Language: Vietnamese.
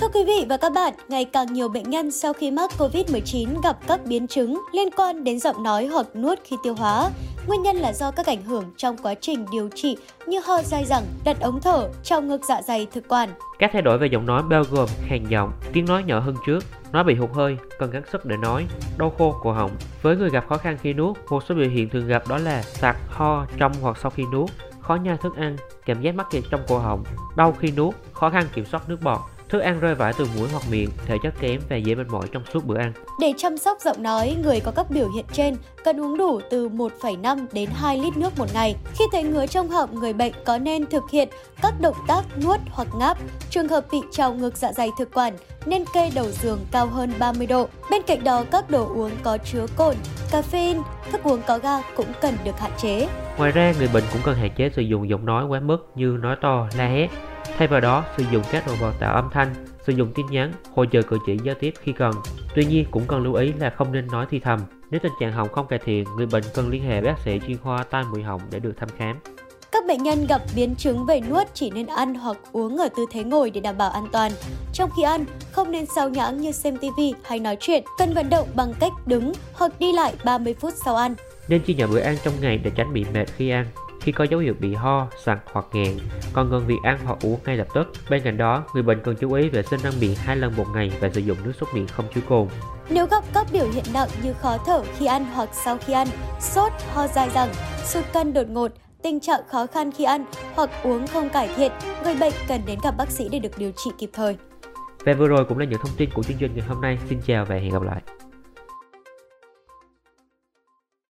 Thưa quý vị và các bạn, ngày càng nhiều bệnh nhân sau khi mắc COVID-19 gặp các biến chứng liên quan đến giọng nói hoặc nuốt khi tiêu hóa. Nguyên nhân là do các ảnh hưởng trong quá trình điều trị như ho dai dẳng, đặt ống thở, trào ngược dạ dày thực quản. Các thay đổi về giọng nói bao gồm khàn giọng, tiếng nói nhỏ hơn trước, nói bị hụt hơi, cần gắng sức để nói, đau khô cổ họng. Với người gặp khó khăn khi nuốt, một số biểu hiện thường gặp đó là sặc, ho trong hoặc sau khi nuốt, khó nhai thức ăn, cảm giác mắc kẹt trong cổ họng, đau khi nuốt, khó khăn kiểm soát nước bọt, Thức ăn rơi vãi từ mũi hoặc miệng, thể chất kém và dễ mệt mỏi trong suốt bữa ăn. Để chăm sóc giọng nói, người có các biểu hiện trên cần uống đủ từ 1,5 đến 2 lít nước một ngày. Khi thấy ngứa trong họng, người bệnh có nên thực hiện các động tác nuốt hoặc ngáp. Trường hợp bị trào ngược dạ dày thực quản nên kê đầu giường cao hơn 30 độ. Bên cạnh đó, các đồ uống có chứa cồn, caffeine, thức uống có ga cũng cần được hạn chế. Ngoài ra, người bệnh cũng cần hạn chế sử dụng giọng nói quá mức như nói to, la hét, Thay vào đó, sử dụng các đồ vật tạo âm thanh, sử dụng tin nhắn, hỗ trợ cử chỉ giao tiếp khi cần. Tuy nhiên, cũng cần lưu ý là không nên nói thì thầm. Nếu tình trạng họng không cải thiện, người bệnh cần liên hệ bác sĩ chuyên khoa tai mũi họng để được thăm khám. Các bệnh nhân gặp biến chứng về nuốt chỉ nên ăn hoặc uống ở tư thế ngồi để đảm bảo an toàn. Trong khi ăn, không nên sao nhãng như xem TV hay nói chuyện, cần vận động bằng cách đứng hoặc đi lại 30 phút sau ăn. Nên chia nhỏ bữa ăn trong ngày để tránh bị mệt khi ăn khi có dấu hiệu bị ho, sặc hoặc nghẹn, còn ngừng việc ăn hoặc uống ngay lập tức. Bên cạnh đó, người bệnh cần chú ý vệ sinh răng miệng hai lần một ngày và sử dụng nước súc miệng không chứa cồn. Nếu gặp các biểu hiện nặng như khó thở khi ăn hoặc sau khi ăn, sốt, ho dai dẳng, sụt cân đột ngột, tình trạng khó khăn khi ăn hoặc uống không cải thiện, người bệnh cần đến gặp bác sĩ để được điều trị kịp thời. Và vừa rồi cũng là những thông tin của chương trình ngày hôm nay. Xin chào và hẹn gặp lại.